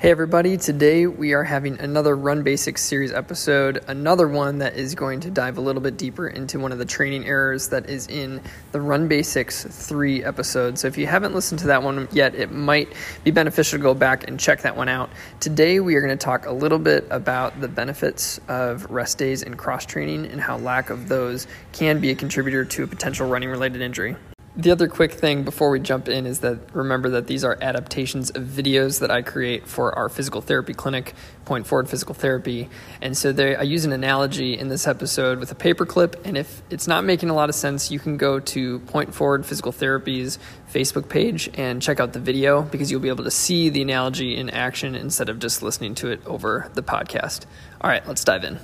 Hey everybody, today we are having another Run Basics series episode, another one that is going to dive a little bit deeper into one of the training errors that is in the Run Basics 3 episode. So if you haven't listened to that one yet, it might be beneficial to go back and check that one out. Today we are going to talk a little bit about the benefits of rest days and cross training and how lack of those can be a contributor to a potential running related injury. The other quick thing before we jump in is that remember that these are adaptations of videos that I create for our physical therapy clinic, Point Forward Physical Therapy. And so they, I use an analogy in this episode with a paperclip. And if it's not making a lot of sense, you can go to Point Forward Physical Therapy's Facebook page and check out the video because you'll be able to see the analogy in action instead of just listening to it over the podcast. All right, let's dive in.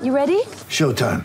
You ready? Showtime.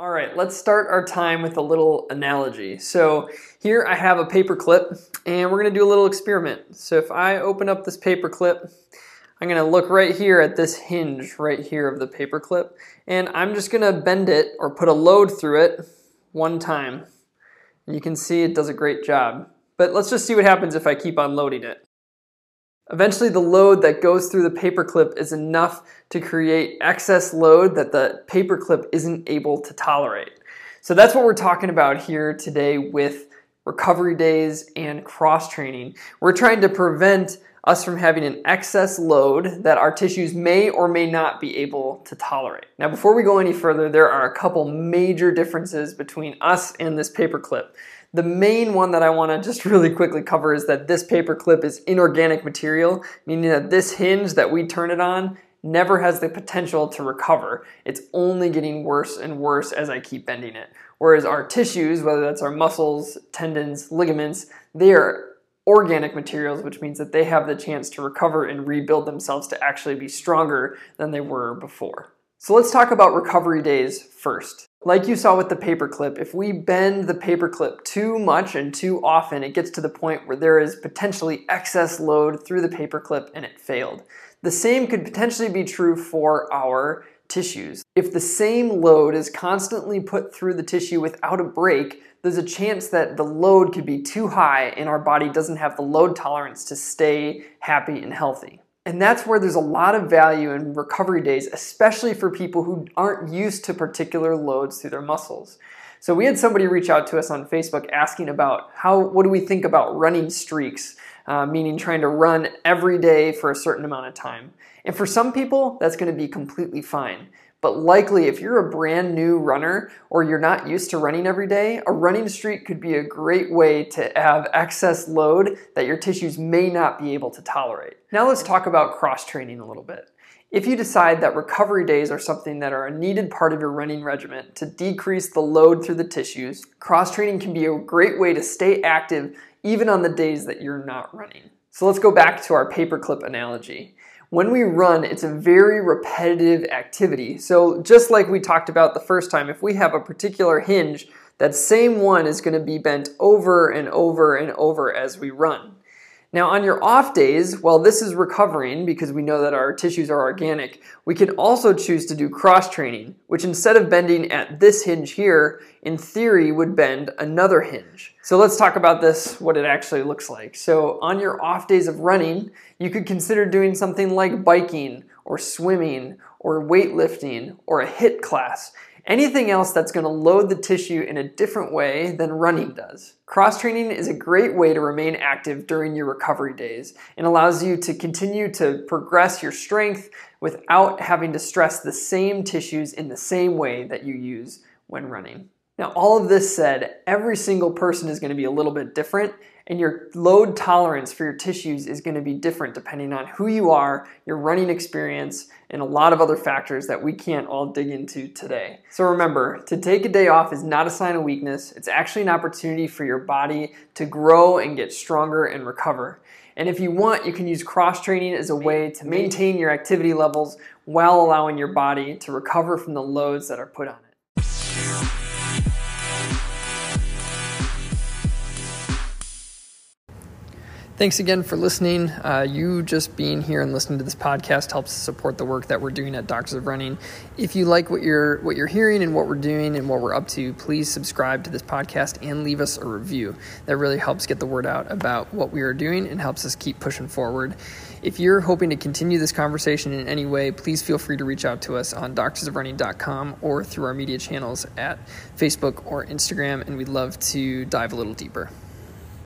All right, let's start our time with a little analogy. So here I have a paper clip and we're gonna do a little experiment. So if I open up this paper clip, I'm gonna look right here at this hinge right here of the paper clip and I'm just gonna bend it or put a load through it one time. And you can see it does a great job. But let's just see what happens if I keep on loading it. Eventually, the load that goes through the paperclip is enough to create excess load that the paperclip isn't able to tolerate. So that's what we're talking about here today with recovery days and cross training. We're trying to prevent us from having an excess load that our tissues may or may not be able to tolerate. Now, before we go any further, there are a couple major differences between us and this paperclip. The main one that I want to just really quickly cover is that this paper clip is inorganic material, meaning that this hinge that we turn it on never has the potential to recover. It's only getting worse and worse as I keep bending it. Whereas our tissues, whether that's our muscles, tendons, ligaments, they are organic materials, which means that they have the chance to recover and rebuild themselves to actually be stronger than they were before. So let's talk about recovery days first. Like you saw with the paperclip, if we bend the paperclip too much and too often, it gets to the point where there is potentially excess load through the paperclip and it failed. The same could potentially be true for our tissues. If the same load is constantly put through the tissue without a break, there's a chance that the load could be too high and our body doesn't have the load tolerance to stay happy and healthy. And that's where there's a lot of value in recovery days, especially for people who aren't used to particular loads through their muscles. So we had somebody reach out to us on Facebook asking about how, what do we think about running streaks, uh, meaning trying to run every day for a certain amount of time. And for some people, that's going to be completely fine. But likely, if you're a brand new runner or you're not used to running every day, a running streak could be a great way to have excess load that your tissues may not be able to tolerate. Now, let's talk about cross training a little bit. If you decide that recovery days are something that are a needed part of your running regimen to decrease the load through the tissues, cross training can be a great way to stay active even on the days that you're not running. So let's go back to our paperclip analogy. When we run, it's a very repetitive activity. So just like we talked about the first time, if we have a particular hinge, that same one is going to be bent over and over and over as we run. Now, on your off days, while this is recovering because we know that our tissues are organic, we can also choose to do cross training, which instead of bending at this hinge here, in theory would bend another hinge. So let's talk about this, what it actually looks like. So on your off days of running, you could consider doing something like biking or swimming or weightlifting or a HIIT class. Anything else that's going to load the tissue in a different way than running does. Cross training is a great way to remain active during your recovery days and allows you to continue to progress your strength without having to stress the same tissues in the same way that you use when running. Now, all of this said, every single person is going to be a little bit different, and your load tolerance for your tissues is going to be different depending on who you are, your running experience, and a lot of other factors that we can't all dig into today. So remember, to take a day off is not a sign of weakness, it's actually an opportunity for your body to grow and get stronger and recover. And if you want, you can use cross training as a way to maintain your activity levels while allowing your body to recover from the loads that are put on it. Thanks again for listening. Uh, you just being here and listening to this podcast helps support the work that we're doing at Doctors of Running. If you like what you're what you're hearing and what we're doing and what we're up to, please subscribe to this podcast and leave us a review. That really helps get the word out about what we are doing and helps us keep pushing forward. If you're hoping to continue this conversation in any way, please feel free to reach out to us on doctorsofrunning.com or through our media channels at Facebook or Instagram, and we'd love to dive a little deeper.